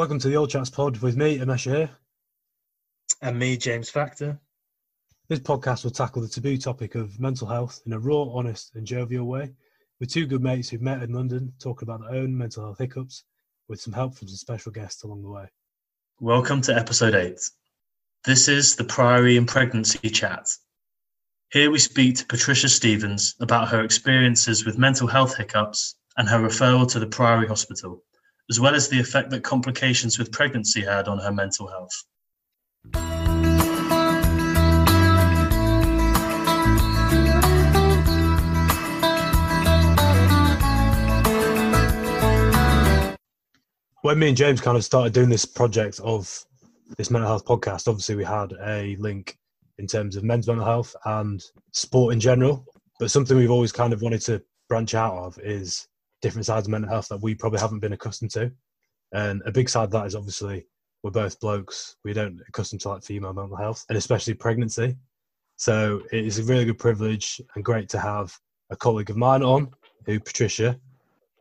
Welcome to the Old Chats Pod with me, Amesha here. And me, James Factor. This podcast will tackle the taboo topic of mental health in a raw, honest, and jovial way, with two good mates who've met in London talking about their own mental health hiccups, with some help from some special guests along the way. Welcome to episode 8. This is the Priory and Pregnancy Chat. Here we speak to Patricia Stevens about her experiences with mental health hiccups and her referral to the Priory Hospital, as well as the effect that complications with pregnancy had on her mental health. when me and James kind of started doing this project of this mental health podcast, obviously we had a link in terms of men's mental health and sport in general. But something we've always kind of wanted to branch out of is different sides of mental health that we probably haven't been accustomed to. And a big side of that is obviously we're both blokes. We don't accustomed to like female mental health and especially pregnancy. So it is a really good privilege and great to have a colleague of mine on, who Patricia,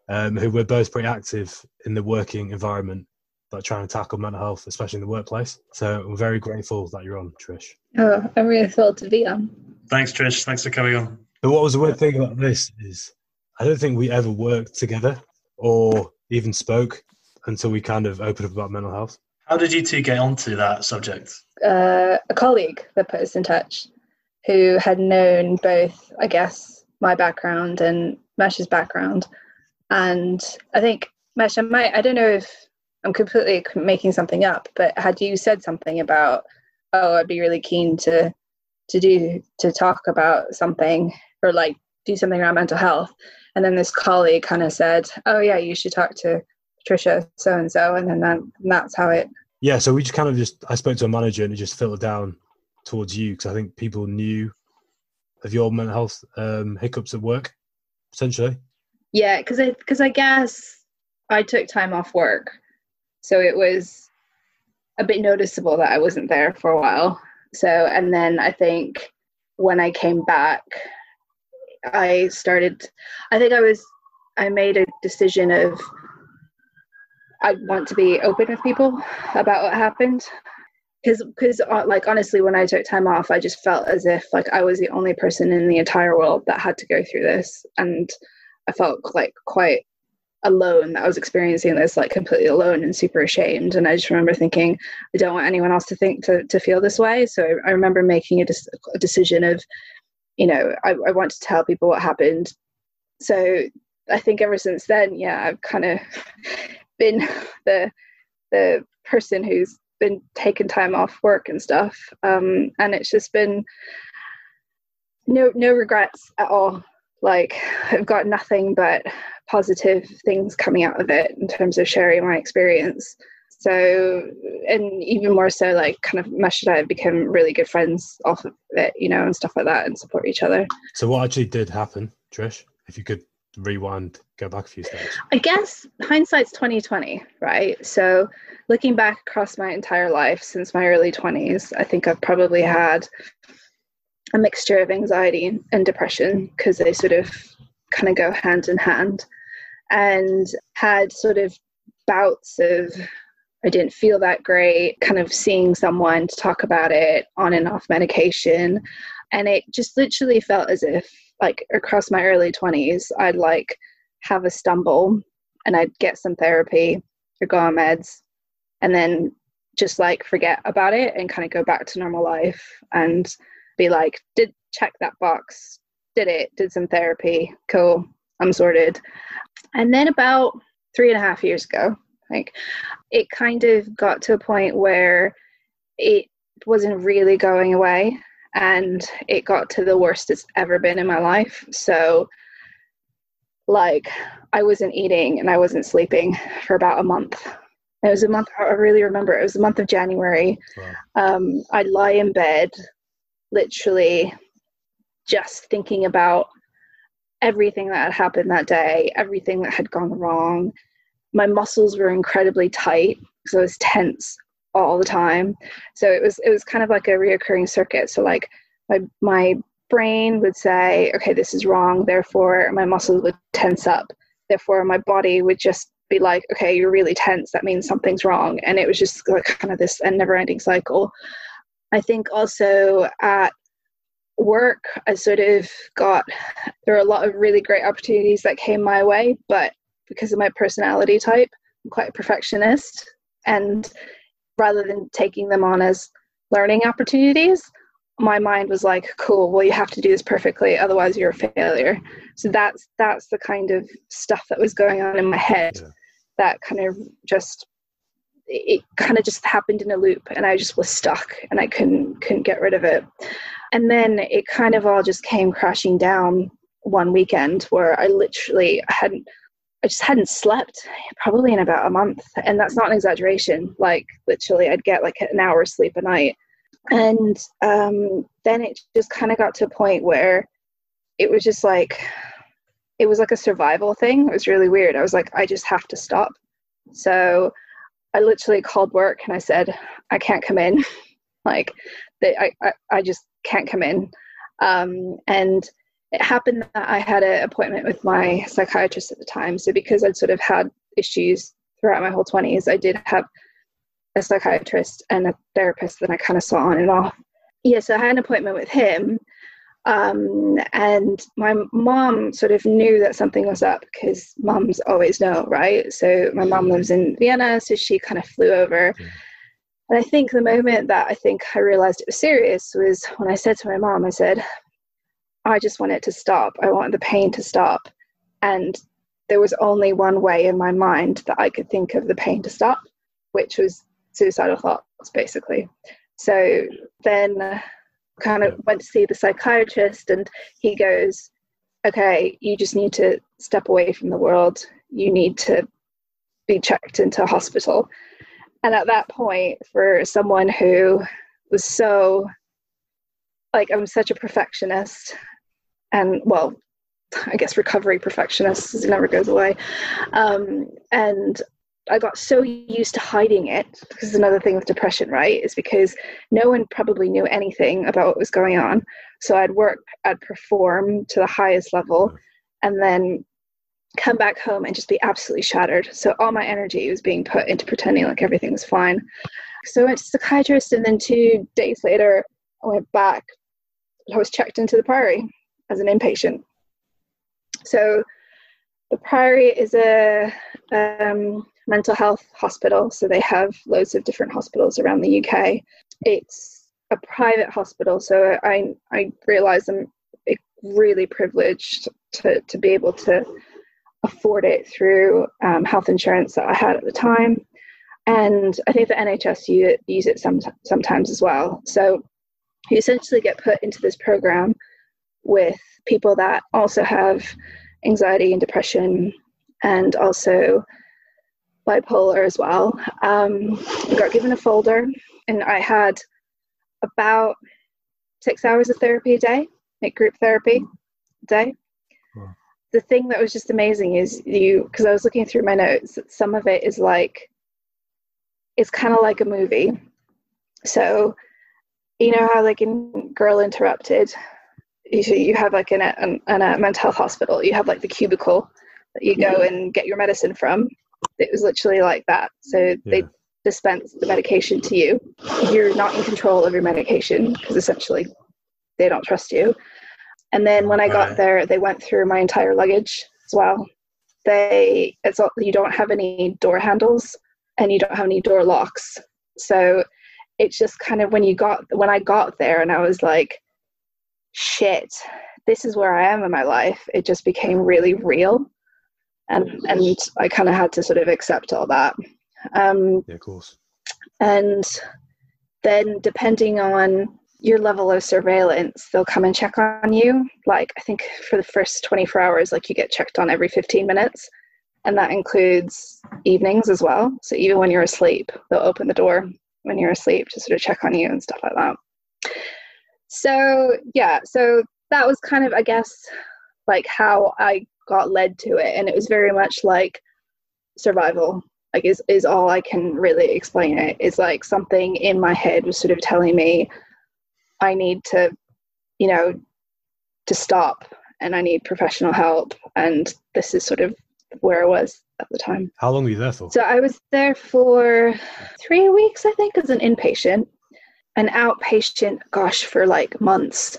um, who we're both pretty active in the working environment, like trying to tackle mental health, especially in the workplace. So I'm very grateful that you're on, Trish. Oh, I'm really thrilled to be on. Thanks, Trish. Thanks for coming on. But what was the weird thing about this is I don't think we ever worked together or even spoke until we kind of opened up about mental health. How did you two get onto that subject? Uh, a colleague that put us in touch who had known both, I guess, my background and Mesh's background. And I think, Mesh, I might, I don't know if I'm completely making something up, but had you said something about, oh, I'd be really keen to to do to talk about something or like do something around mental health, and then this colleague kind of said, oh yeah, you should talk to Patricia so and so, and then that, and that's how it. Yeah, so we just kind of just I spoke to a manager and it just filtered down towards you because I think people knew of your mental health um, hiccups at work, potentially. Yeah, because I because I guess I took time off work, so it was a bit noticeable that I wasn't there for a while. So and then I think when I came back, I started. I think I was. I made a decision of. I want to be open with people about what happened because because uh, like honestly when i took time off i just felt as if like i was the only person in the entire world that had to go through this and i felt like quite alone that i was experiencing this like completely alone and super ashamed and i just remember thinking i don't want anyone else to think to, to feel this way so i, I remember making a, a, decision of you know I, I want to tell people what happened. So i think ever since then yeah i've kind of been the the person who's been taking time off work and stuff. Um, and it's just been no no regrets at all. Like i've got nothing but positive things coming out of it in terms of sharing my experience so and even more so like kind of mesh and i have become really good friends off of it you know and stuff like that and support each other. So what actually did happen trish if you could rewind go back a few steps? I guess hindsight's 2020 right? So looking back across my entire life since my early 20s i think i've probably had a mixture of anxiety and depression because they sort of kind of go hand in hand and had sort of bouts of I didn't feel that great, kind of seeing someone to talk about it on and off medication. And it just literally felt as if, like, across my early 20s, I'd like have a stumble and I'd get some therapy or go on meds and then just like forget about it and kind of go back to normal life and be like, did check that box, did it, did some therapy, cool, I'm sorted. And then about three and a half years ago, like it kind of got to a point where it wasn't really going away and it got to the worst it's ever been in my life. So like I wasn't eating and I wasn't sleeping for about a month. It was a month I really remember it was the month of January. Wow. Um, I'd lie in bed literally just thinking about everything that had happened that day, everything that had gone wrong. My muscles were incredibly tight because I was tense all the time. So it was it was kind of like a reoccurring circuit. So like my my brain would say, okay, this is wrong, therefore my muscles would tense up. Therefore my body would just be like, okay, you're really tense. That means something's wrong. And it was just like kind of this never ending cycle. I think also at work, I sort of got, there were a lot of really great opportunities that came my way, but because of my personality type, I'm quite a perfectionist. And rather than taking them on as learning opportunities, my mind was like, cool, well, you have to do this perfectly, otherwise you're a failure. So that's that's the kind of stuff that was going on in my head yeah. that kind of just it kind of just happened in a loop and I just was stuck and I couldn't couldn't get rid of it. And then it kind of all just came crashing down one weekend where I literally hadn't I just hadn't slept probably in about a month. And that's not an exaggeration. Like literally I'd get like an hour sleep a night. And um, then it just kind of got to a point where it was just like it was like a survival thing. It was really weird. I was like i just have to stop. So i literally called work and i said i can't come in. Like they, I, I, I just can't come in. Um, and it happened that i had an appointment with my psychiatrist at the time so because i'd sort of had issues throughout my whole 20s i did have a psychiatrist and a therapist that I kind of saw on and off. Yeah, so I had an appointment with him. Um, and my mom sort of knew that something was up because moms always know, right? So my mom lives in Vienna, so she kind of flew over. And I think the moment that I think I realized it was serious was when I said to my mom, I said, I just want it to stop. I want the pain to stop. And there was only one way in my mind that I could think of the pain to stop, which was suicidal thoughts basically so then kind of went to see the psychiatrist and he goes okay you just need to step away from the world you need to be checked into a hospital and at that point for someone who was so like i'm such a perfectionist and well i guess recovery perfectionist never goes away um, and I got so used to hiding it. Is another thing with depression, right? Is because no one probably knew anything about what was going on. So I'd work, I'd perform to the highest level, and then come back home and just be absolutely shattered. So all my energy was being put into pretending like everything was fine. So I went to psychiatrist, and then two days later, I went back. I was checked into the Priory as an inpatient. So the Priory is a um, mental health hospital. So they have loads of different hospitals around the UK. It's a private hospital, so I I realise I'm really privileged to to be able to afford it through um, health insurance that I had at the time, and I think the NHS use, use it some, sometimes as well. So you essentially get put into this program with people that also have anxiety and depression and also bipolar as well. Um, I got given a folder, and I had about six hours of therapy a day, like group therapy a day. Wow. The thing that was just amazing is you, because I was looking through my notes, some of it is like, it's kind of like a movie. So, you know how, like in Girl Interrupted, you, you have like in a, in a mental health hospital, you have like the cubicle that you go and get your medicine from it was literally like that. So yeah. they dispense the medication to you. You're not in control of your medication because essentially they don't trust you. And then when I got there, they went through my entire luggage as well. They it's all, you don't have any door handles and you don't have any door locks. So it's just kind of when you got when I got there and I was like, shit, this is where I am in my life. It just became really real and and I kind of had to sort of accept all that. Um, yeah, of course. And then depending on your level of surveillance, they'll come and check on you. Like I think for the first 24 hours, like you get checked on every 15 minutes, and that includes evenings as well. So even when you're asleep, they'll open the door when you're asleep to sort of check on you and stuff like that. So yeah, so that was kind of I guess like how I got led to it. And it was very much like survival like is, is all i can really explain it. It's like something in my head was sort of telling me i need to you know to stop and i need professional help. And this is sort of where I was at the time. How long were you there for? So I was there for three weeks, I think, as an inpatient. An outpatient, gosh, for like months.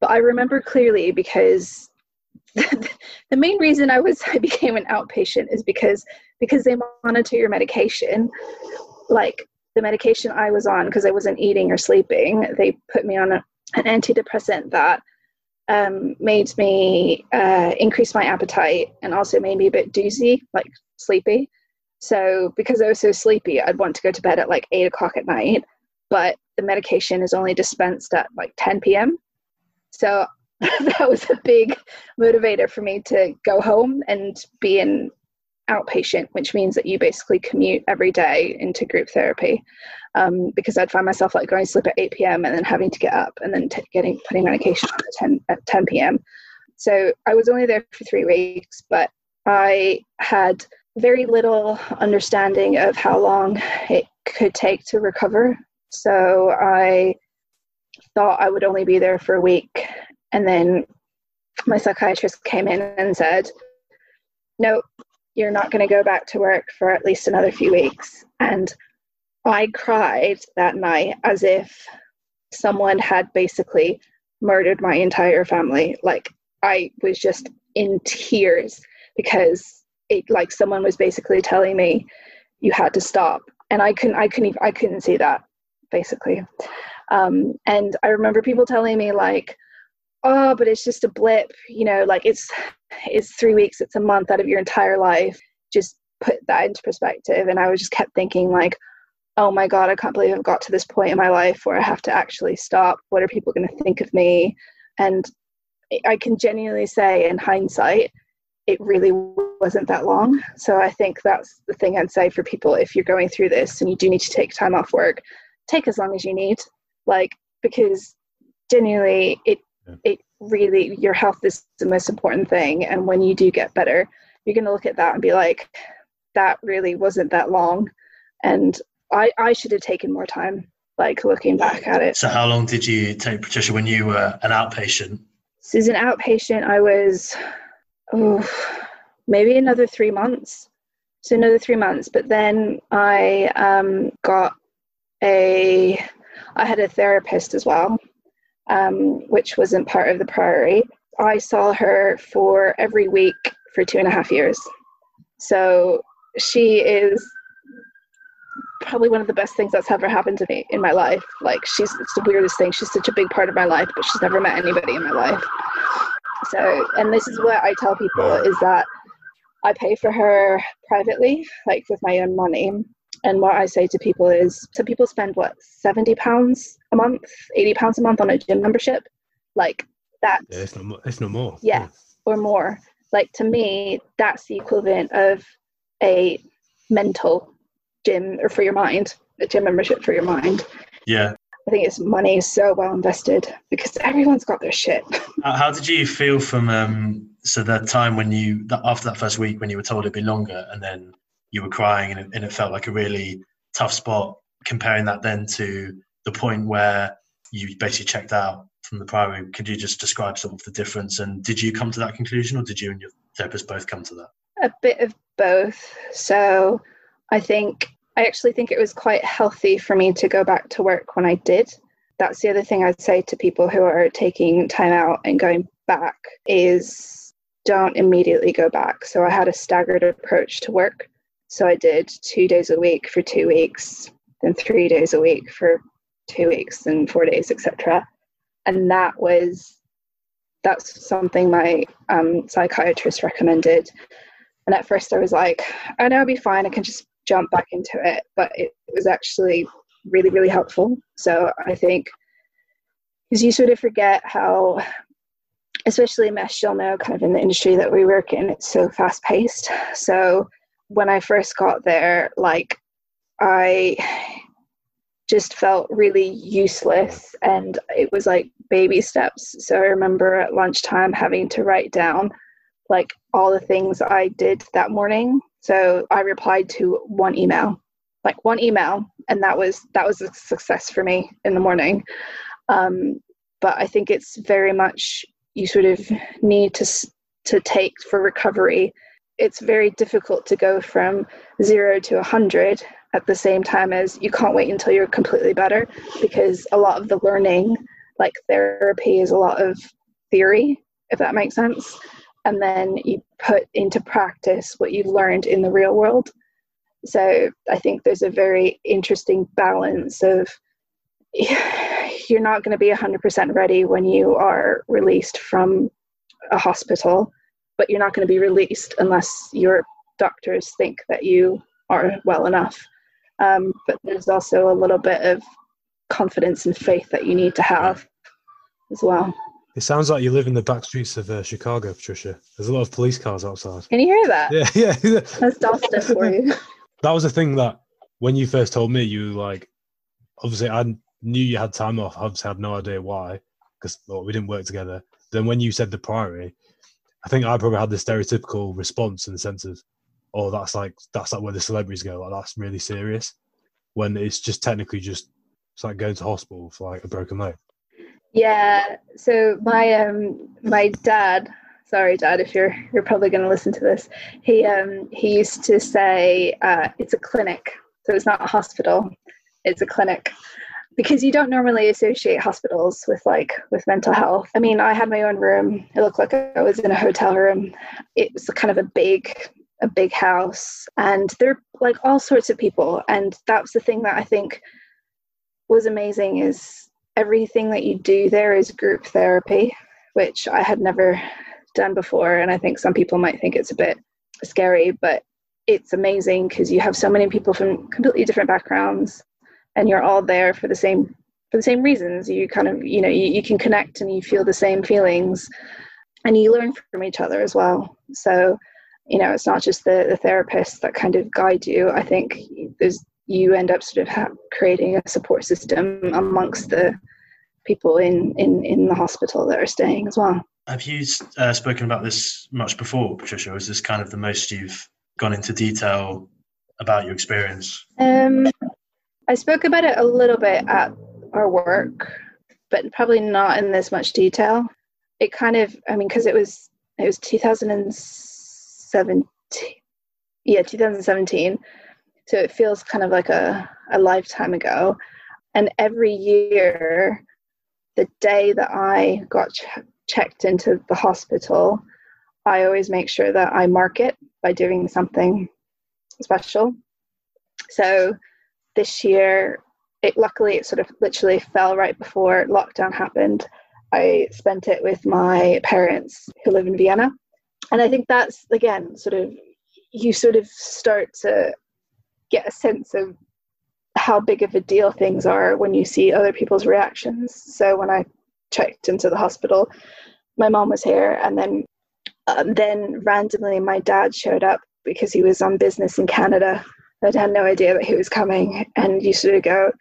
But I remember clearly because the main reason I was I became an outpatient is because because they monitor your medication. Like the medication I was on because I wasn't eating or sleeping, they put me on a, an antidepressant that um, made me uh, increase my appetite and also made me a bit doozy, like sleepy. So because I was so sleepy, I'd want to go to bed at like eight o'clock at night, but the medication is only dispensed at like 10 p.m. So that was a big motivator for me to go home and be in outpatient, which means that you basically commute every day into group therapy. Um, because I'd find myself like going to sleep at 8 p.m. and then having to get up and then t- getting putting medication on at 10 at 10 p.m. So I was only there for three weeks, but I had very little understanding of how long it could take to recover. So I thought I would only be there for a week, and then my psychiatrist came in and said, "No, you're not going to go back to work for at least another few weeks. And I cried that night as if someone had basically murdered my entire family. Like I was just in tears because it like someone was basically telling me you had to stop. And I couldn't I couldn't even, I couldn't see that basically. Um, and I remember people telling me like, oh, but it's just a blip, you know, like it's it's three weeks, it's a month out of your entire life. Just put that into perspective. And I was just kept thinking, like, oh my God, I can't believe I've got to this point in my life where I have to actually stop. What are people going to think of me? And I can genuinely say, in hindsight, it really wasn't that long. So I think that's the thing I'd say for people if you're going through this and you do need to take time off work, take as long as you need. Like, because genuinely, it it really your health is the most important thing and when you do get better you're going to look at that and be like that really wasn't that long and i i should have taken more time like looking back at it. So how long did you take patricia when you were an outpatient? So as an outpatient i was oh maybe another three months. So another three months but then i um, got a i had a therapist as well um, which wasn't part of the Priory. I saw her for every week for two and a half years. So she is probably one of the best things that's ever happened to me in my life. Like she's it's the weirdest thing. She's such a big part of my life, but she's never met anybody in my life. So and this is what I tell people is that I pay for her privately, like with my own money. And what I say to people is, so people spend what seventy pounds a month, eighty pounds a month on a gym membership, like that. Yeah, it's not. It's not more. Yeah, yeah, or more. Like to me, that's the equivalent of a mental gym or for your mind, a gym membership for your mind. Yeah. I think it's money so well invested because everyone's got their shit. How did you feel from um, so that time when you after that first week when you were told it'd be longer and then you were crying and it, and it felt like a really tough spot. Comparing that then to the point where you basically checked out from the Priory, could you just describe sort of the difference? And did you come to that conclusion, or did you and your therapist both come to that? A bit of both. So I think I actually think it was quite healthy for me to go back to work when I did. That's the other thing I'd say to people who are taking time out and going back is don't immediately go back. So I had a staggered approach to work. So I did two days a week for two weeks, then three days a week for two weeks, and four days, etc. And that was that's something my um, psychiatrist recommended. And at first, I was like, "I know I'll be fine. I can just jump back into it." But it was actually really, really helpful. So I think because you sort of forget how especially mesh you'll know kind of in the industry that we work in it's so fast paced so when I first got there, like I just felt really useless and it was like baby steps. So I remember at lunchtime having to write down like all the things I did that morning. So I replied to one email, like one email, and that was that was a success for me in the morning. Um, but I think it's very much you sort of need to to take for recovery it's very difficult to go from zero to 100 at the same time as you can't wait until you're completely better because a lot of the learning like therapy is a lot of theory if that makes sense and then you put into practice what you learned in the real world so i think there's a very interesting balance of you're not going to be 100% ready when you are released from a hospital but you're not going to be released unless your doctors think that you are well enough. Um, but there's also a little bit of confidence and faith that you need to have as well. It sounds like you live in the back streets of uh, Chicago, Patricia. There's a lot of police cars outside. Can you hear that? Yeah, yeah. That's Dalston for you. That was the thing that when you first told me, you like, obviously, I knew you had time off. Obviously, I had no idea why because well, we didn't work together. Then when you said the Priory, I think I probably had the stereotypical response in the sense of, oh, that's like that's like where the celebrities go. Like that's really serious. When it's just technically just it's like going to hospital for like a broken leg. Yeah. So my um my dad, sorry dad, if you're you're probably going to listen to this, he um he used to say uh, it's a clinic, so it's not a hospital, it's a clinic because you don't normally associate hospitals with like with mental health. I mean, I had my own room. It looked like I was in a hotel room. It was kind of a big a big house and there like all sorts of people. And that's the thing that I think was amazing is everything that you do there is group therapy, which I had never done before. And I think some people might think it's a bit scary, but it's amazing because you have so many people from completely different backgrounds and you're all there for the same for the same reasons. You kind of you know you, you can connect and you feel the same feelings and you learn from each other as well. So you know it's not just the, the therapists that kind of guide you. I think there's you end up sort of ha- creating a support system amongst the people in, in in the hospital that are staying as well. Have you uh, spoken about this much before patricia or is this kind of the most you've gone into detail about your experience? Um I spoke about it a little bit at our work, but probably not in this much detail. It kind of, I mean, because it was it was 2017, yeah, 2017. So it feels kind of like a, a lifetime ago. And every year, the day that I got ch- checked into the hospital, I always make sure that I mark it by doing something special. So this year, it luckily it sort of literally fell right before lockdown happened. I spent it with my parents who live in Vienna. And I think that's again sort of you sort of start to get a sense of how big of a deal things are when you see other people's reactions. So when I checked into the hospital, my mom was here, and then um, then randomly my dad showed up because he was on business in Canada I had no idea that he was coming. And you sort of go,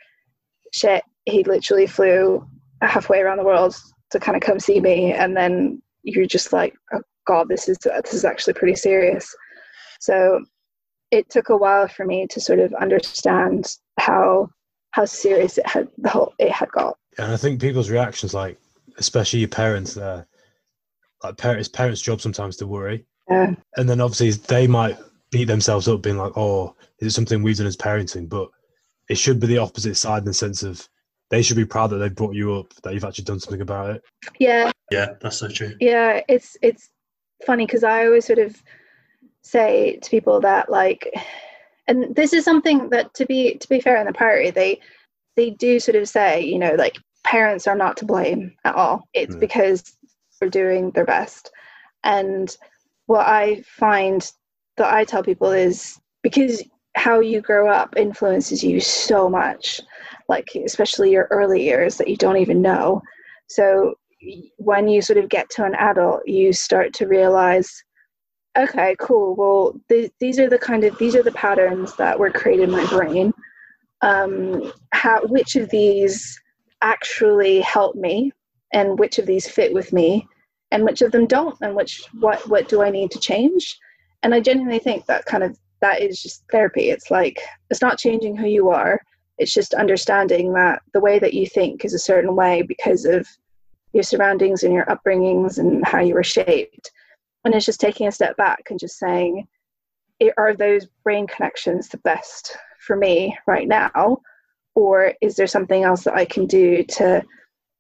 shit, he literally flew halfway around the world to kind of come see me. And then you're just like, oh God, this is, this is actually pretty serious. So it took a while for me to sort of understand how, how serious it had, the whole, it had got. And I think people's reactions, like, especially your parents there, like parents, parents' job sometimes to worry. Yeah. And then obviously they might beat themselves up being like, oh, is it something we've done as parenting? But it should be the opposite side in the sense of they should be proud that they've brought you up, that you've actually done something about it. Yeah. Yeah, that's so true. Yeah, it's it's funny because I always sort of say to people that like and this is something that to be to be fair in the Priory, they they do sort of say, you know, like parents are not to blame at all. It's mm. because they're doing their best. And what I find that I tell people is because how you grow up influences you so much, like especially your early years that you don't even know. So when you sort of get to an adult, you start to realize, okay, cool. Well, th- these are the kind of these are the patterns that were created in my brain. Um, how which of these actually help me, and which of these fit with me, and which of them don't, and which what what do I need to change? and i genuinely think that kind of that is just therapy it's like it's not changing who you are it's just understanding that the way that you think is a certain way because of your surroundings and your upbringings and how you were shaped and it's just taking a step back and just saying are those brain connections the best for me right now? Or is there something else that I can do to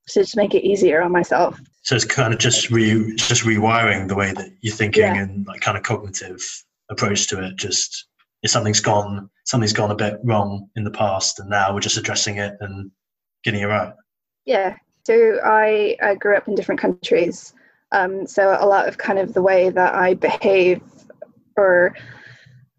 to just make it easier on myself? So it's kind of just re just rewiring the way that you're thinking yeah. and like kind of cognitive approach to it. Just if something's gone, something's gone a bit wrong in the past, and now we're just addressing it and getting it right. Yeah. So I, I grew up in different countries. Um, so a lot of kind of the way that I behave or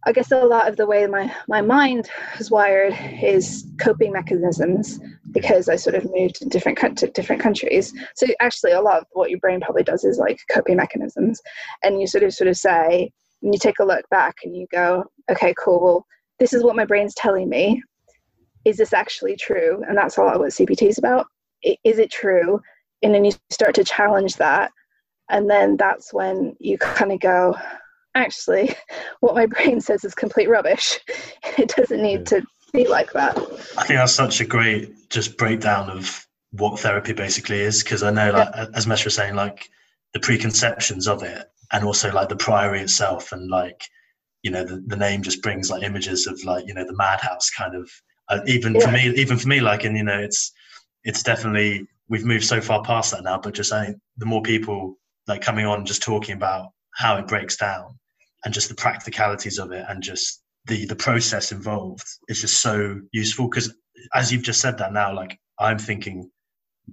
I guess a lot of the way my, my mind is wired is coping mechanisms because I sort of moved to different to different countries. So actually, a lot of what your brain probably does is like coping mechanisms, and you sort of sort of say, and you take a look back and you go, okay, cool. Well, this is what my brain's telling me. Is this actually true? And that's a lot what CBT is about. Is it true? And then you start to challenge that, and then that's when you kind of go, actually, what my brain says is complete rubbish. It doesn't need to be like that. I think that's such a great just breakdown of what therapy basically is because I know, like yeah. as Mesh was saying, like the preconceptions of it, and also like the priory itself, and like you know the, the name just brings like images of like you know the madhouse kind of. Uh, even yeah. for me, even for me, like and you know it's it's definitely we've moved so far past that now. But just I think the more people like coming on, just talking about how it breaks down and just the practicalities of it and just the the process involved is just so useful because as you've just said that now like i'm thinking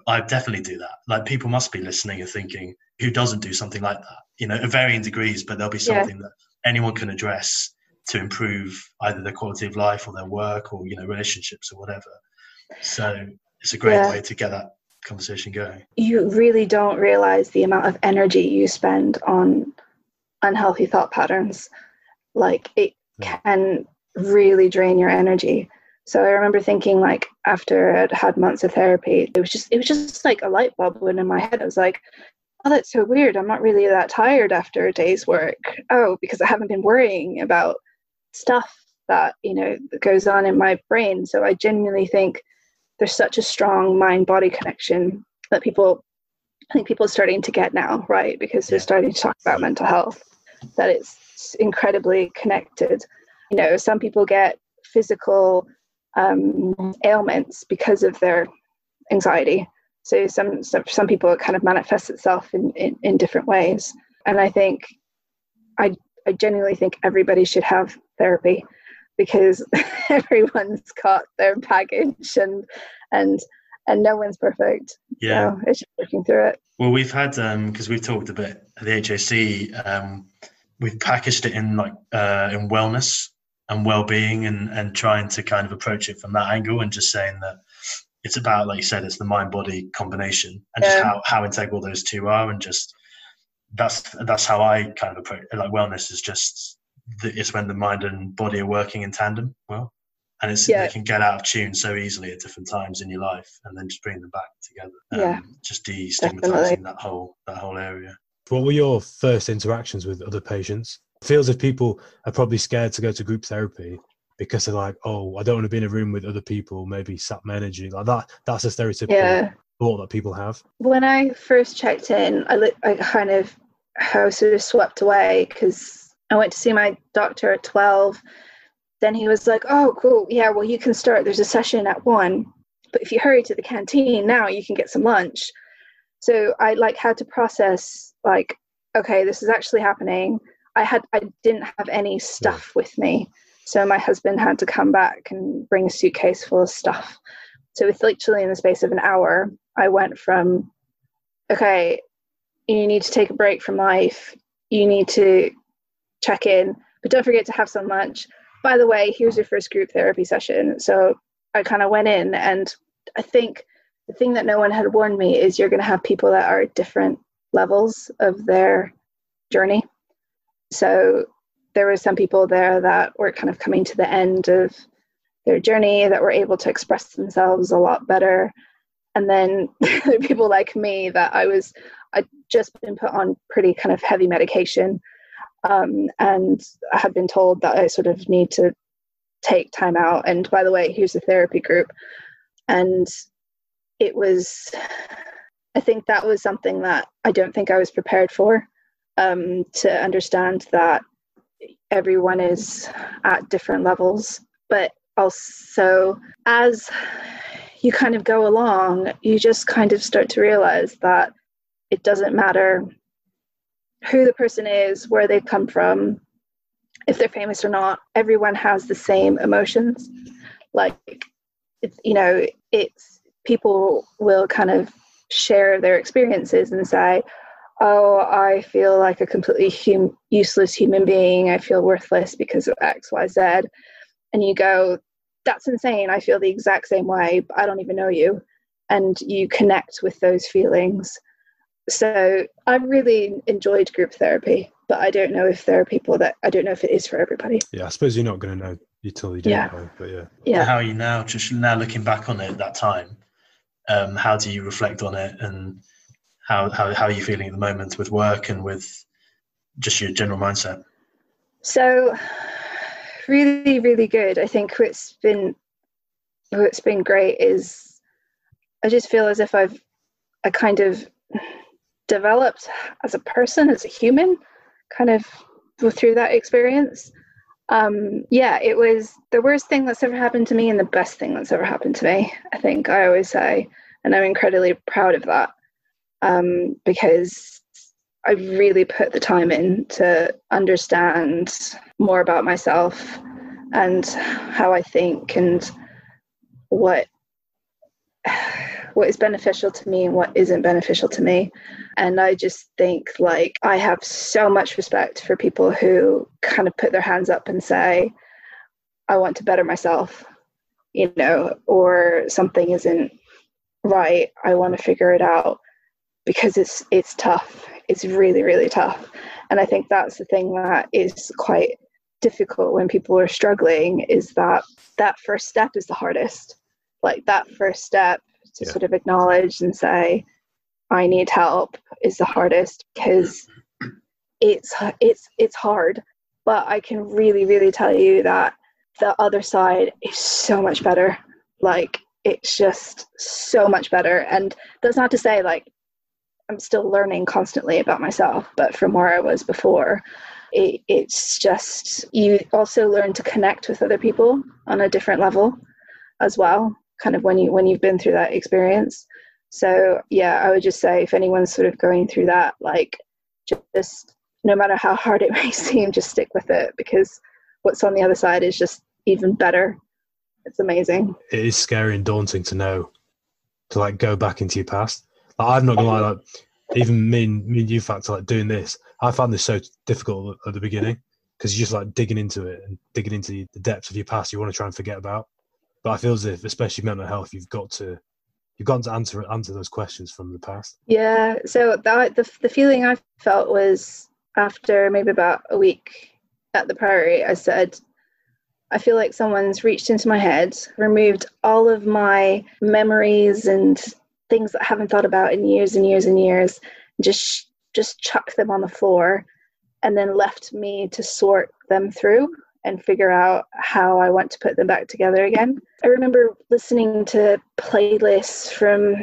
i definitely do that like people must be listening and thinking who doesn't do something like that you know at varying degrees but there'll be something yeah. that anyone can address to improve either their quality of life or their work or you know relationships or whatever so it's a great yeah. way to get that conversation going. You really don't realize the amount of energy you spend on unhealthy thought patterns. Like it can really drain your energy. So i remember thinking like after i'd had months of therapy it was just it was just like a light bulb went in my head. I was like oh that's so weird. I'm not really that tired after a day's work. Oh because i haven't been worrying about stuff that you know that goes on in my brain. So i genuinely think there's such a strong mind body connection that people I think people are starting to get now, right? Because they're starting to talk about mental health that it's incredibly connected. You know, some people get physical um, ailments because of their anxiety. So some, some some people it kind of manifests itself in, in, in different ways. And I think I I genuinely think everybody should have therapy because everyone's got their baggage and and and no one's perfect. Yeah, so it's just working through it. Well, we've had because um, we've talked a bit at the HAC. Um, we've packaged it in like uh, in wellness and well-being and and trying to kind of approach it from that angle and just saying that it's about like you said it's the mind body combination and yeah. just how how integral those two are and just that's that's how I kind of approach like wellness is just the, it's when the mind and body are working in tandem well and it's yeah. they can get out of tune so easily at different times in your life and then just bring them back together um, yeah just destigmatizing Definitely. that whole that whole area what were your first interactions with other patients? It feels if people are probably scared to go to group therapy because they're like, oh, I don't want to be in a room with other people, maybe sap managing. Like that, that's a stereotypical yeah. thought that people have. When I first checked in, I, li- I kind of I was sort of swept away because I went to see my doctor at 12. Then he was like, oh, cool. Yeah, well, you can start. There's a session at one. But if you hurry to the canteen now, you can get some lunch. So I like had to process like okay this is actually happening i had i didn't have any stuff with me so my husband had to come back and bring a suitcase full of stuff so with literally in the space of an hour i went from okay you need to take a break from life you need to check in but don't forget to have some lunch by the way here's your first group therapy session so i kind of went in and i think the thing that no one had warned me is you're going to have people that are different levels of their journey. So there were some people there that were kind of coming to the end of their journey that were able to express themselves a lot better. And then people like me that I was, I'd just been put on pretty kind of heavy medication. Um, and I had been told that I sort of need to take time out. And by the way, here's a therapy group. And it was I think that was something that I don't think I was prepared for um, to understand that everyone is at different levels, but also as you kind of go along, you just kind of start to realize that it doesn't matter who the person is, where they've come from, if they're famous or not, everyone has the same emotions. Like, it's, you know, it's people will kind of share their experiences and say, oh, I feel like a completely hum- useless human being. I feel worthless because of X, Y, Z. And you go, that's insane. I feel the exact same way. But I don't even know you. And you connect with those feelings. So I really enjoyed group therapy, but I don't know if there are people that I don't know if it is for everybody. Yeah, I suppose you're not going to know until you do Yeah. know, but yeah. Yeah. How are you now? Just now looking back on it at that time, um, how do you reflect on it, and how, how how are you feeling at the moment with work and with just your general mindset? So, really, really good. I think what's been what's been great is I just feel as if I've I kind of developed as a person, as a human, kind of through that experience. Um, yeah, it was the worst thing that's ever happened to me and the best thing that's ever happened to me. I think I always say, and I'm incredibly proud of that um, because I really put the time in to understand more about myself and how I think and what what is beneficial to me and what isn't beneficial to me. And I just think like I have so much respect for people who kind of put their hands up and say, I want to better myself, you know, or something isn't right. I want to figure it out because it's it's tough. It's really, really tough. And I think that's the thing that is quite difficult when people are struggling is that that first step is the hardest. Like that first step to Yeah. sort of acknowledge and say, I need help is the hardest because it's it's it's hard. But I can really, really tell you that the other side is so much better. Like it's just so much better. And that's not to say like I'm still learning constantly about myself, but from where I was before, it, it's just you also learn to connect with other people on a different level as well. Kind of when you when you've been through that experience. So yeah, I would just say if anyone's sort of going through that, like just no matter how hard it may seem, just stick with it because what's on the other side is just even better. It's amazing. It is scary and daunting to know to like go back into your past. Like, I'm not gonna lie, like even me and me and you factor like doing this, I found this so difficult at the beginning because you're just like digging into it and digging into the depths of your past you want to try and forget about. But I feel as if, especially mental health, you've got to you've got to answer answer those questions from the past. Yeah. So that the the feeling I felt was after maybe about a week at the Priory, I said, I feel like someone's reached into my head, removed all of my memories and things that I haven't thought about in years and years and years, just just chucked them on the floor, and then left me to sort them through and figure out how I want to put them back together again. I remember listening to playlists from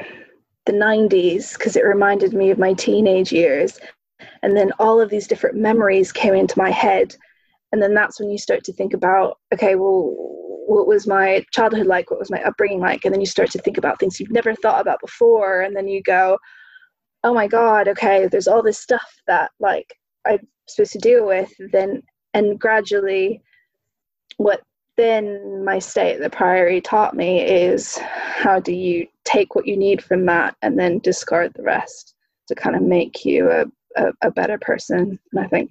the 90s because it reminded me of my teenage years. And then all of these different memories came into my head. And then that's when you start to think about, okay, well, what was my childhood like? What was my upbringing like? And then you start to think about things you've never thought about before. And then you go, oh my God, okay, there's all this stuff that like I'm supposed to deal with. Then, and gradually, what then my stay at the priory taught me is how do you take what you need from that and then discard the rest to kind of make you a, a, a better person. And i think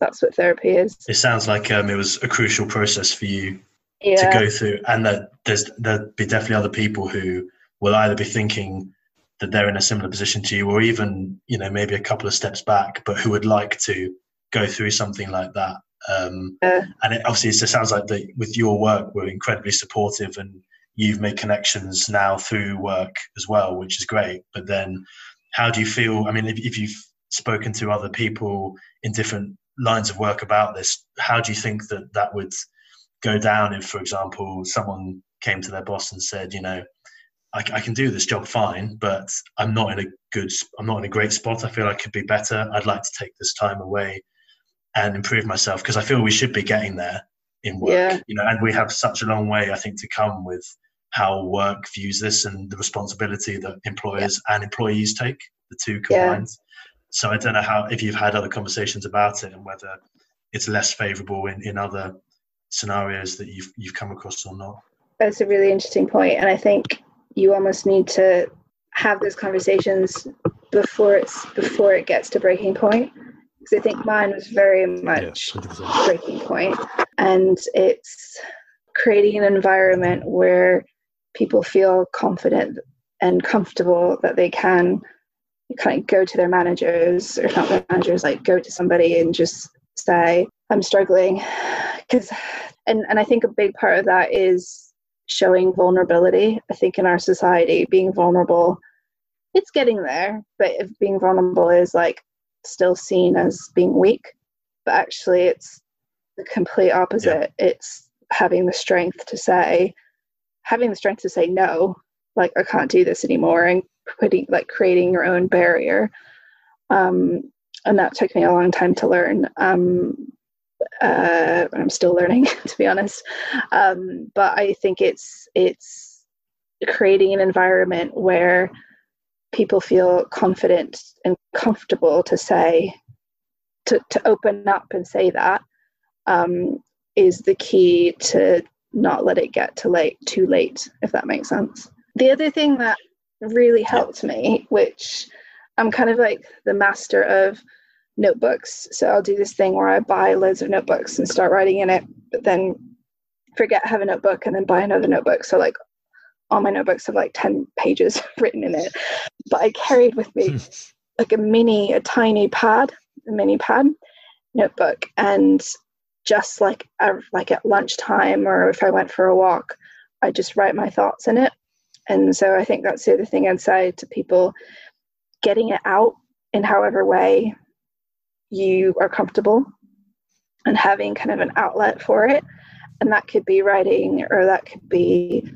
that's what therapy is. It sounds like um, it was a crucial process for you yeah. to go through, and that there's there'll be definitely other people who will either be thinking that they're in a similar position to you, or even you know maybe a couple of steps back, but who would like to go through something like that. Um, Yeah. and it obviously it sounds like that with your work, we're incredibly supportive, and you've made connections now through work as well, which is great. But then, how do you feel? I mean, if, if you've spoken to other people in different lines of work about this, how do you think that that would go down if, for example, someone came to their boss and said, you know, I, I can do this job fine, but I'm not in a good, I'm not in a great spot. I feel I could be better. I'd like to take this time away and improve myself because I feel we should be getting there in work. Yeah. You know, and we have such a long way, I think, to come with how work views this and the responsibility that employers and employees take, the two Yeah. combined. So I don't know how if you've had other conversations about it and whether it's less favourable in, in other scenarios that you've you've come across or not. That's a really interesting point, and I think you almost need to have those conversations before it's before it gets to breaking point. Because I think mine was very much 100%. breaking point, and it's creating an environment where people feel confident and comfortable that they can kind of go to their managers, or not their managers, like go to somebody and just say, "I'm struggling," because and and I think a big part of that is showing vulnerability. I think in our society, being vulnerable, it's getting there, but if being vulnerable is like still seen as being weak, but actually it's the complete opposite. It's having the strength to say, having the strength to say no, like I can't do this anymore, and putting like creating your own barrier. Um, and that took me a long time to learn. Um, uh, I'm still learning, to be honest. Um, but I think it's it's creating an environment where people feel confident and comfortable to say to, to open up and say that um, is the key to not let it get to late too late if that makes sense. The other thing that really helped me which i'm kind of like the master of notebooks so i'll do this thing where i buy loads of notebooks and start writing in it but then forget have a notebook and then buy another notebook. So like all my notebooks have like 10 pages written in it but i carried with me like a mini a tiny pad a mini pad notebook. And just like uh, like at lunchtime or if i went for a walk i just write my thoughts in it. And so i think that's the other thing i'd say to people getting it out in however way you are comfortable and having kind of an outlet for it. And that could be writing or that could be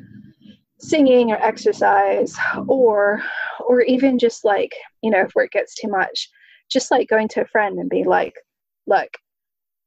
singing or exercise or or even just like you know if work gets too much just like going to a friend and be like look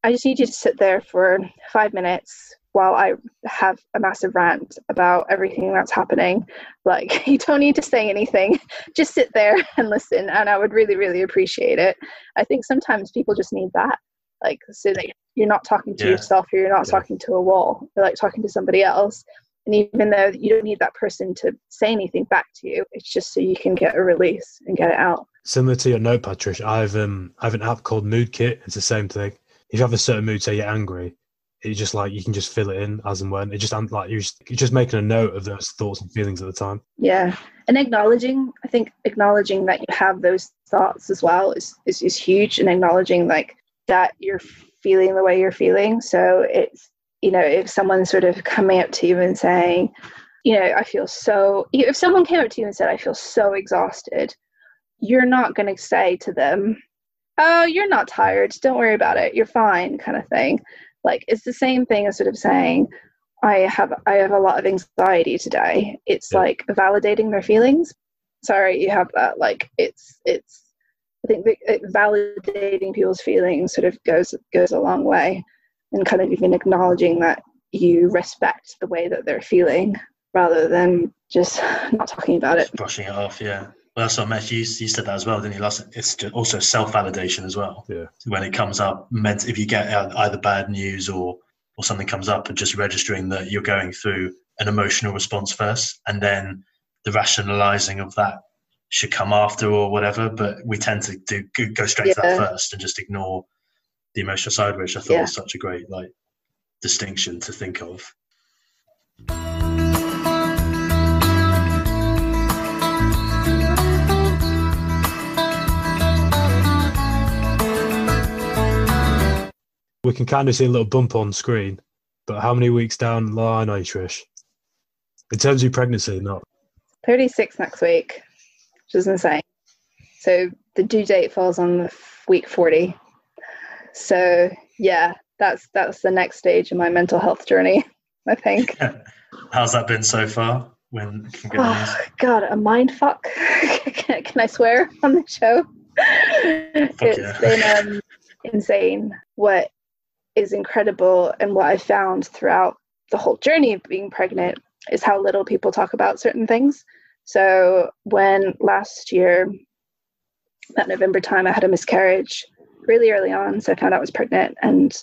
i just need you to sit there for five minutes while i have a massive rant about everything that's happening like you don't need to say anything just sit there and listen and i would really really appreciate it i think sometimes people just need that like so that you're not talking to Yeah. yourself or you're not Yeah. talking to a wall you're like talking to somebody else and even though you don't need that person to say anything back to you it's just so you can get a release and get it out Similar to your notepad, Trish, I've um I have an app called MoodKit. It's the same thing. If you have a certain mood, say you're angry, it's just like you can just fill it in as and when. It just like you just, you're just making a note of those thoughts and feelings at the time. yeah and acknowledging i think acknowledging that you have those thoughts as well is is, is huge and acknowledging like that you're feeling the way you're feeling so it's you know if someone's sort of coming up to you and saying you know i feel so if someone came up to you and said i feel so exhausted you're not going to say to them oh you're not tired don't worry about it you're fine kind of thing. Like it's the same thing as sort of saying i have i have a lot of anxiety today. It's Yeah. like validating their feelings. Sorry you have that. Like it's it's i think validating people's feelings sort of goes goes a long way and kind of even acknowledging that you respect the way that they're feeling rather than just not talking about it brushing it off. Yeah. Well, that's what Matt, you, you said that as well, didn't you? Last, it's just also self validation as well. Yeah. When it comes up, meant if you get uh, either bad news or or something comes up, and just registering that you're going through an emotional response first, and then the rationalizing of that should come after or whatever. But we tend to do go- go straight to that first and just ignore the emotional side, which I thought Yeah. was such a great like distinction to think of. We can kind of see a little bump on screen, but how many weeks down the line are you, Trish? In terms of your pregnancy, not 36 next week which is insane so the due date falls on the week 40 so yeah that's that's the next stage in my mental health journey i think How's that been so far? When from good news? oh, god a mind fuck can, can i swear on the show it's yeah. been um insane. What is incredible and what I found throughout the whole journey of being pregnant is how little people talk about certain things. So when last year, that November time, I had a miscarriage really early on. So I found out I was pregnant, and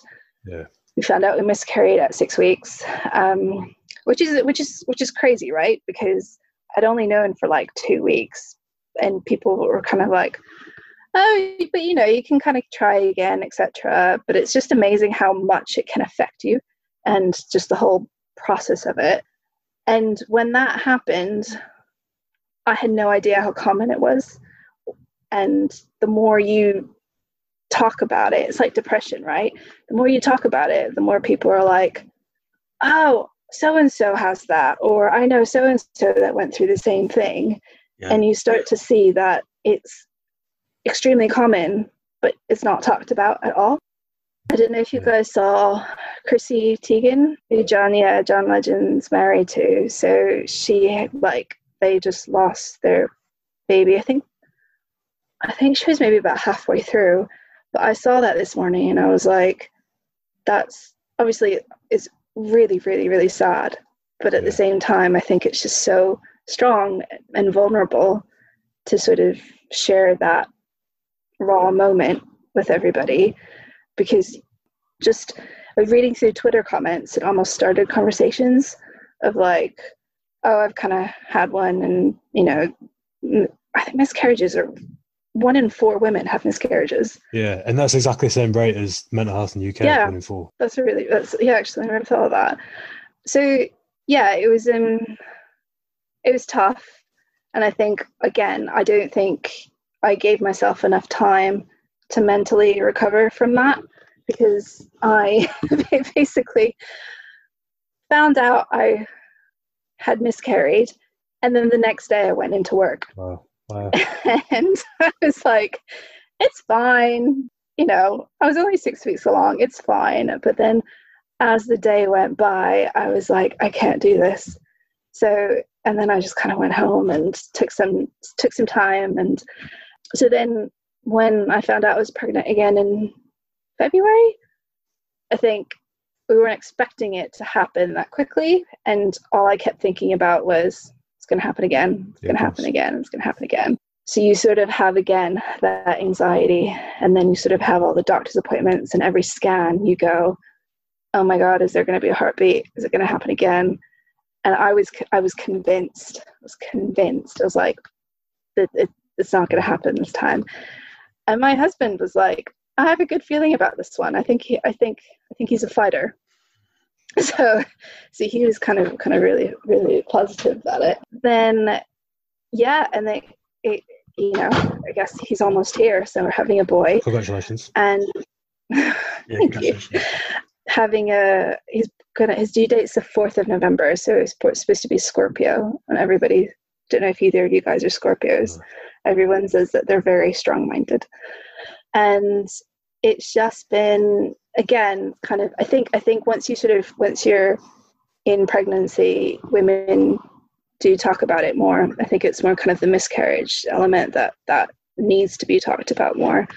yeah. we found out we miscarried at six weeks, um, which is which is which is crazy, right? Because I'd only known for like two weeks, and people were kind of like, "Oh, but you know, you can kind of try again, etc." But it's just amazing how much it can affect you, and just the whole process of it. And when that happened, I had no idea how common it was. And the more you talk about it, it's like depression, right? The more you talk about it, the more people are like, oh, so and so has that, or I know so and so that went through the same thing. Yeah. And you start to see that it's extremely common, but it's not talked about at all. I don't know if you guys saw Chrissy Teigen, who John, yeah, John Legend's married to. So she like they just lost their baby. I think I think she was maybe about halfway through. But I saw that this morning and I was like, that's obviously is really, really, really sad. But at yeah. the same time, I think it's just so strong and vulnerable to sort of share that raw moment with everybody because just reading through Twitter comments, it almost started conversations of like, oh, I've kind of had one, and you know, I think miscarriages are one in four women have miscarriages. Yeah, and that's exactly the same rate as mental health in the UK. Yeah, one in four. That's a really that's yeah. Actually, I never thought of that. So yeah, it was um, it was tough, and I think again, I don't think I gave myself enough time to mentally recover from that because I basically found out I had miscarried, and then the next day I went into work. Wow. Wow. and I was like, it's fine. You know, I was only six weeks along. It's fine. But then as the day went by, I was like, I can't do this. So, and then I just kind of went home and took some took some time. And so then when I found out I was pregnant again in February, I think we weren't expecting it to happen that quickly. And all I kept thinking about was it's going to happen again. It's going to happen again. It's going to happen again. So you sort of have again that anxiety, and then you sort of have all the doctor's appointments, and every scan you go, "Oh my God, is there going to be a heartbeat? Is it going to happen again?" And I was I was convinced. I was convinced. I was like, that it, it's not going to happen this time. And my husband was like, "I have a good feeling about this one. I think he, I think I think he's a fighter." so so he was kind of kind of really really positive about it. Then yeah and they it, you know i guess he's almost here so we're having a boy. Congratulations. And yeah, congratulations. having a he's gonna his due date's the 4th of november so it's supposed to be scorpio and everybody don't know if either of you guys are scorpios. No. everyone says that they're very strong minded and it's just been again kind of i think i think once you sort of once you're in pregnancy women do talk about it more. I think it's more kind of the miscarriage element that that needs to be talked about more.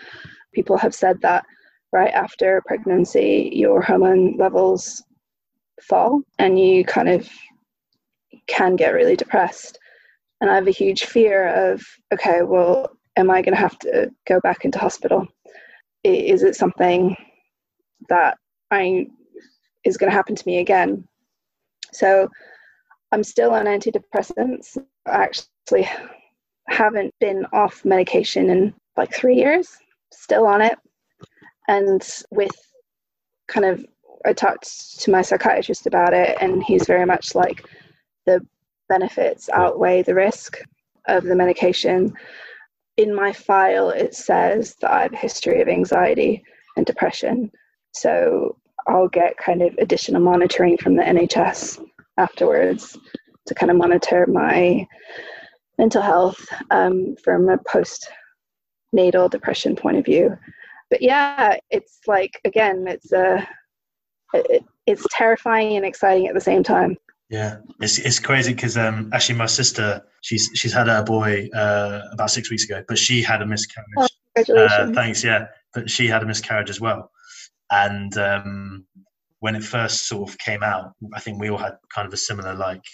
People have said that right after pregnancy your hormone levels fall and you kind of can get really depressed. And i have a huge fear of okay well am i going to have to go back into hospital? Is it something that I is going to happen to me again? So I'm still on antidepressants. I actually haven't been off medication in like three years, still on it. And with kind of, I talked to my psychiatrist about it, and he's very much like the benefits outweigh the risk of the medication in my file it says that I have a history of anxiety and depression. So I'll get kind of additional monitoring from the NHS afterwards to kind of monitor my mental health um, from a post-natal depression point of view. But yeah, it's like again, it's a it, it's terrifying and exciting at the same time. Yeah, it's it's crazy because um, actually my sister she's she's had her boy uh, about six weeks ago, but she had a miscarriage. Oh, congratulations! Uh, thanks. Yeah, but she had a miscarriage as well. And um, when it first sort of came out, I think we all had kind of a similar like,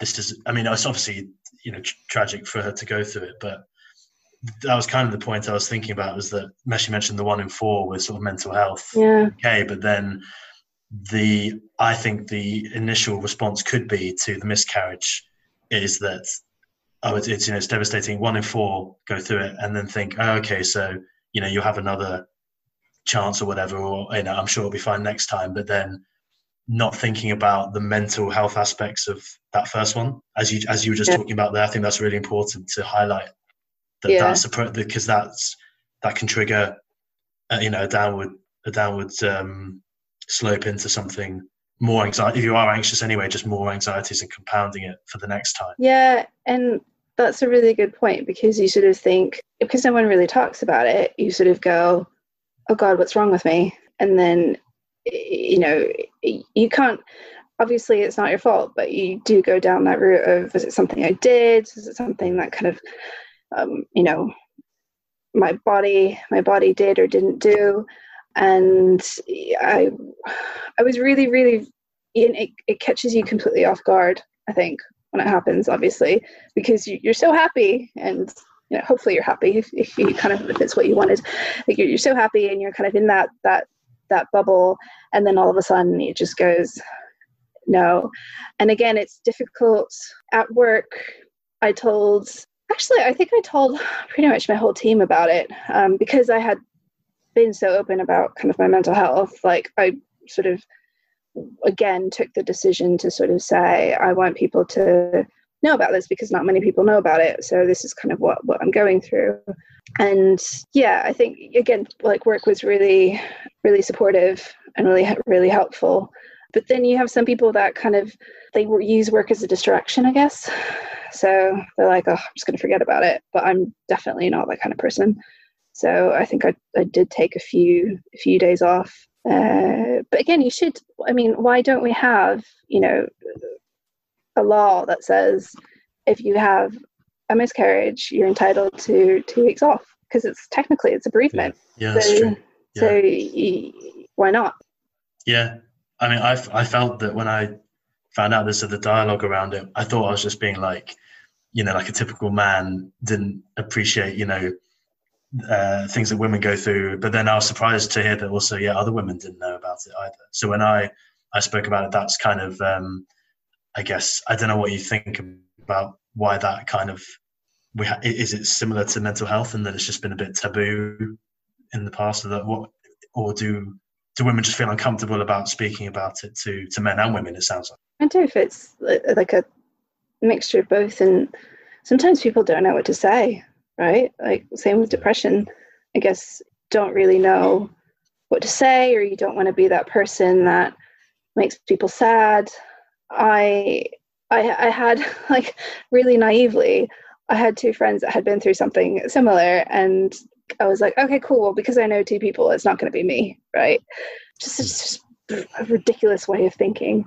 this is. I mean, it's obviously you know tr- tragic for her to go through it, but that was kind of the point I was thinking about was that Meshi mentioned the one in four with sort of mental health. Yeah. Okay, but then the I think the initial response could be to the miscarriage is that oh it's, it's you know it's devastating. One in four go through it and then think oh, okay so you know you'll have another chance or whatever or you know I'm sure it'll be fine next time. But then not thinking about the mental health aspects of that first one as you as you were just Yeah. talking about there. I think that's really important to highlight that Yeah. that's because that's that can trigger uh, you know a downward a downward um, slope into something more anxiety if you are anxious anyway just more anxieties and compounding it for the next time Yeah, and that's a really good point because you sort of think because no one really talks about it, you sort of go, "Oh God, what's wrong with me?" And then you know you can't. Obviously, it's not your fault, but you do go down that route of: is it something I did? Is it something that kind of, um, you know, my body, my body did or didn't do? And I, I was really, really, it, it catches you completely off guard. I think when it happens, obviously, because you're so happy and you know, hopefully you're happy if, if you kind of if it's what you wanted. Like you're, you're so happy and you're kind of in that that that bubble, and then all of a sudden it just goes no. And again, it's difficult at work. I told actually I think I told pretty much my whole team about it um, because I had been so open about kind of my mental health. Like I sort of again took the decision to sort of say I want people to know about this because not many people know about it. So this is kind of what what I'm going through. And yeah, I think again like work was really really supportive and really really helpful. But then you have some people that kind of they use work as a distraction, I guess. So they're like, oh, I'm just going to forget about it. But I'm definitely not that kind of person. So I think I, I did take a few a few days off. Uh, but again, you should. I mean, why don't we have you know a law that says if you have a miscarriage, you're entitled to two weeks off because it's technically it's a bereavement. yeah. That's so true. So y- why not? yeah. I mean I, I felt that when i found out this of the dialogue around it i thought i was just being like you know like a typical man didn't appreciate you know uh, things that women go through. But then i was surprised to hear that also yeah other women didn't know about it either. So when i i spoke about it that's kind of um i guess i don't know what you think about why that kind of we ha- is it similar to mental health and that it's just been a bit taboo in the past or that what or do do women just feel uncomfortable about speaking about it to to men and women it sounds like I wonder if it's uh, like a mixture of both, and sometimes people don't know what to say, right? Like same with depression. I guess don't really know what to say, or you don't want to be that person that makes people sad. I I I had like really naively, I had two friends that had been through something similar, and I was like, okay, cool. Well, because I know two people, it's not going to be me, right? Just, just a ridiculous way of thinking.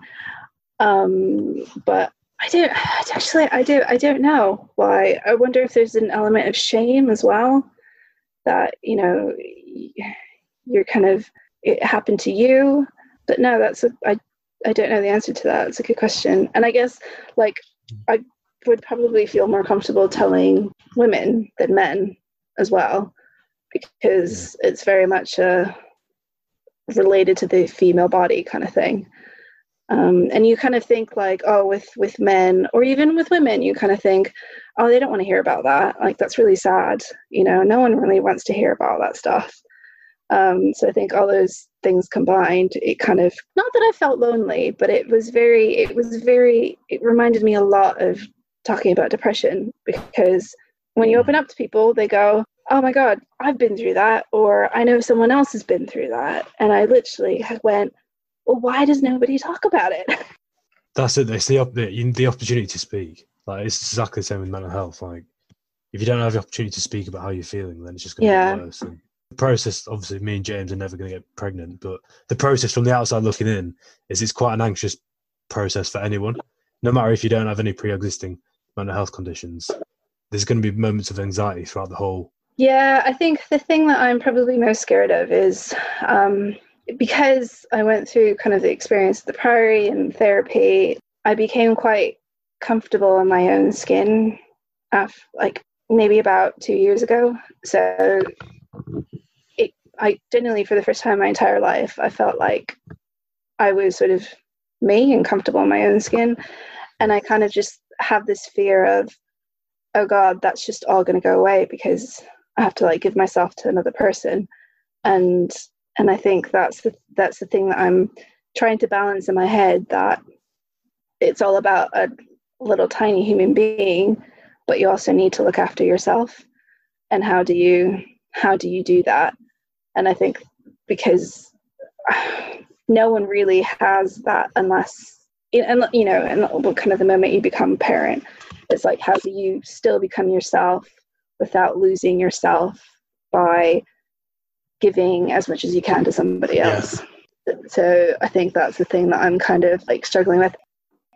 Um, but I don't actually. I do. I don't know why. I wonder if there's an element of shame as well. That you know, you're kind of it happened to you. But no, that's a. I. I don't know the answer to that. It's a good question. And I guess like I would probably feel more comfortable telling women than men as well because it's very much uh, related to the female body kind of thing. Um, and you kind of think like oh with with men or even with women you kind of think oh they don't want to hear about that. Like that's really sad. You know no one really wants to hear about that stuff. Um, so i think all those things combined it kind of not that i felt lonely but it was very it was very it reminded me a lot of talking about depression because when you open up to people they go oh my god i've been through that or i know someone else has been through that and i literally went well why does nobody talk about it That's it. It's the the, the opportunity to speak. Like it's exactly the same with mental health. Like if you don't have the opportunity to speak about how you're feeling, then it's just going to Yeah. get worse. And process, obviously, me and James are never going to get pregnant, but the process from the outside looking in is it's quite an anxious process for anyone. No matter if you don't have any pre-existing mental health conditions, there's going to be moments of anxiety throughout the whole Yeah, I think the thing that I'm probably most scared of is um, because I went through kind of the experience of the Priory and therapy, I became quite comfortable in my own skin, after, like maybe about two years ago. So I genuinely, for the first time in my entire life, I felt like I was sort of me and comfortable in my own skin. And I kind of just have this fear of, oh God, that's just all going to go away because I have to like give myself to another person. And and I think that's the that's the thing that I'm trying to balance in my head that it's all about a little tiny human being, but you also need to look after yourself. And how do you how do you do that? And I think because no one really has that unless and you know and kind of the moment you become a parent it's like how do you still become yourself without losing yourself by giving as much as you can to somebody else? Yeah. so i think that's the thing that i'm kind of like struggling with.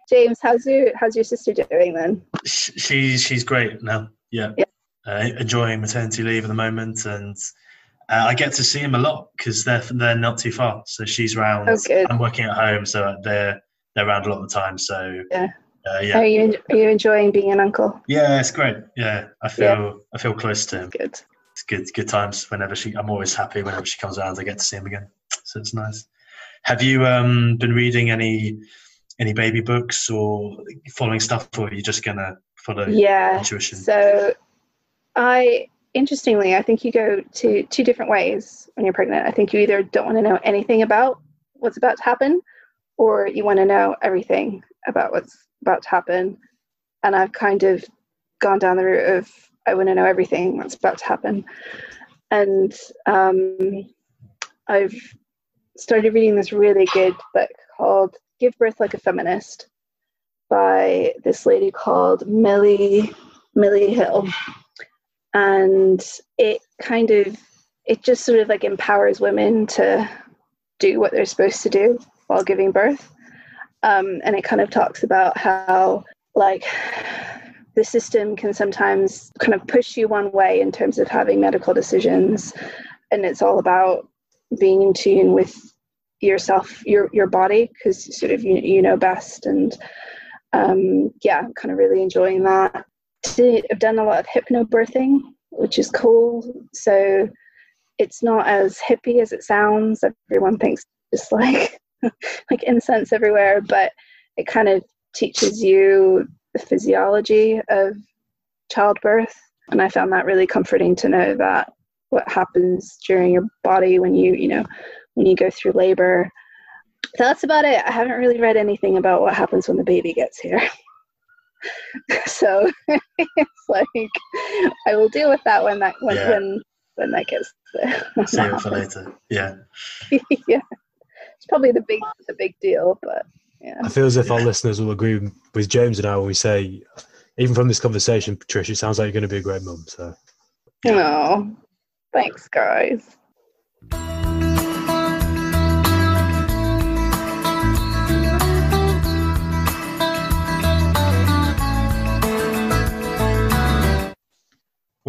James how's your how's your sister doing then? She's she's great now. Yeah, yeah. Uh, enjoying maternity leave at the moment and uh, I get to see him a lot because they're they're not too far. So she's around. Oh, I'm working at home, so they're they're around a lot of the time. So yeah. Uh, yeah. Are you are you enjoying being an uncle? Yeah, it's great. Yeah, I feel yeah. I feel close to him. Good. It's good good times whenever she. I'm always happy whenever she comes around. I get to see him again, so it's nice. Have you um, been reading any any baby books or following stuff, or are you just gonna follow yeah, intuition? So, I interestingly, I think you go to two different ways when you're pregnant. I think you either don't want to know anything about what's about to happen, or you want to know everything about what's about to happen. And I've kind of gone down the route of I want to know everything that's about to happen. And um, I've started reading this really good book called Give Birth Like a Feminist by this lady called Milli Milli Hill and it kind of it just sort of like empowers women to do what they're supposed to do while giving birth. Um, and it kind of talks about how like the system can sometimes kind of push you one way in terms of having medical decisions. And it's all about being in tune with yourself your your body because sort of you, you know best. And um, yeah kind of really enjoying that I've done a lot of hypnobirthing, which is cool. So it's not as hippie as it sounds. Everyone thinks just like like incense everywhere, but it kind of teaches you the physiology of childbirth. And I found that really comforting to know that what happens during your body when you, you know, when you go through labor. That's about it. I haven't really read anything about what happens when the baby gets here. so it's like I will deal with that when that when yeah. when, when that gets there. Save it for later. Yeah. yeah. It's probably the big the big deal, but yeah. I feel as if yeah. our listeners will agree with James and I when we say even from this conversation, Patricia, sounds like you're going to be a great mum. So. No, thanks, guys.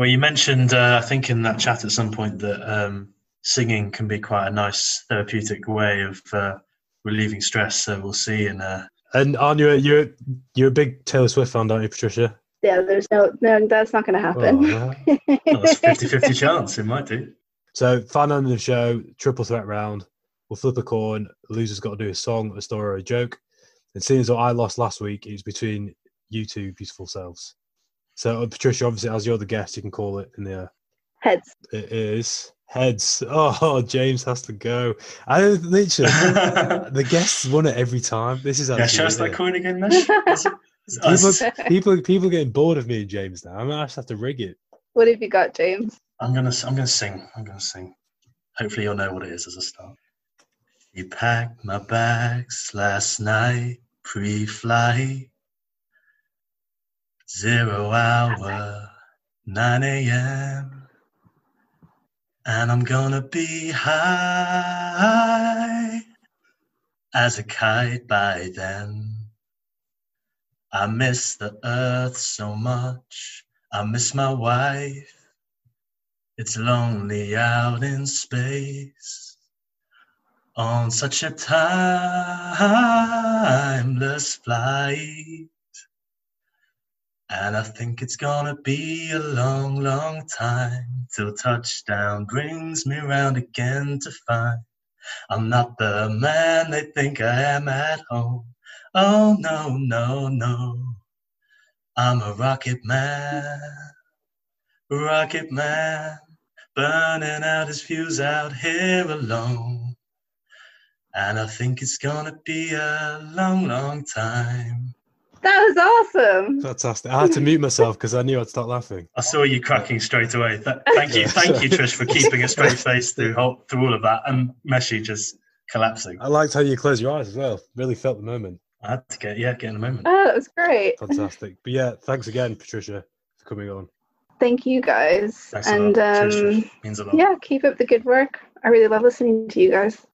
Well, you mentioned, uh, I think, in that chat at some point that um, singing can be quite a nice therapeutic way of uh, relieving stress. So we'll see. And uh... and aren't you you're you're a big Taylor Swift fan, aren't you, Patricia? Yeah, there's no no that's not going to happen. Oh, well, that's 50-50 chance. It might do. So, final end of the show, triple threat round. We'll flip a coin. The loser's got to do a song, a story, or a joke. And seeing as though I lost last week, it's between you two beautiful selves. So, uh, Patricia, obviously, as you're the guest, you can call it in the air. heads. It is heads. Oh, James has to go. I literally the guests won it every time. This is yeah. Show us that coin again, Mesh. people, people, people getting bored of me and James now. I'm gonna have to rig it. What have you got, James? I'm gonna, I'm gonna sing. I'm gonna sing. Hopefully, you'll know what it is as a start. You packed my bags last night, pre-flight. Zero hour, 9 a.m. And I'm gonna be high as a kite by then. I miss the earth so much. I miss my wife. It's lonely out in space on such a timeless flight. And I think it's gonna be a long, long time till touchdown brings me round again to find I'm not the man they think I am at home. Oh no, no, no. I'm a rocket man, rocket man, burning out his fuse out here alone. And I think it's gonna be a long, long time. That was awesome. Fantastic. I had to mute myself because I knew I'd start laughing. I saw you cracking straight away. Thank you, thank you, Trish, for keeping a straight face through whole, through all of that, and Meshi just collapsing. I liked how you closed your eyes as well. Really felt the moment. I had to get yeah, get in a moment. Oh, that was great. Fantastic. But yeah, thanks again, Patricia, for coming on. Thank you guys. Thanks a and lot, um, Trish. Means a lot. yeah, keep up the good work. I really love listening to you guys.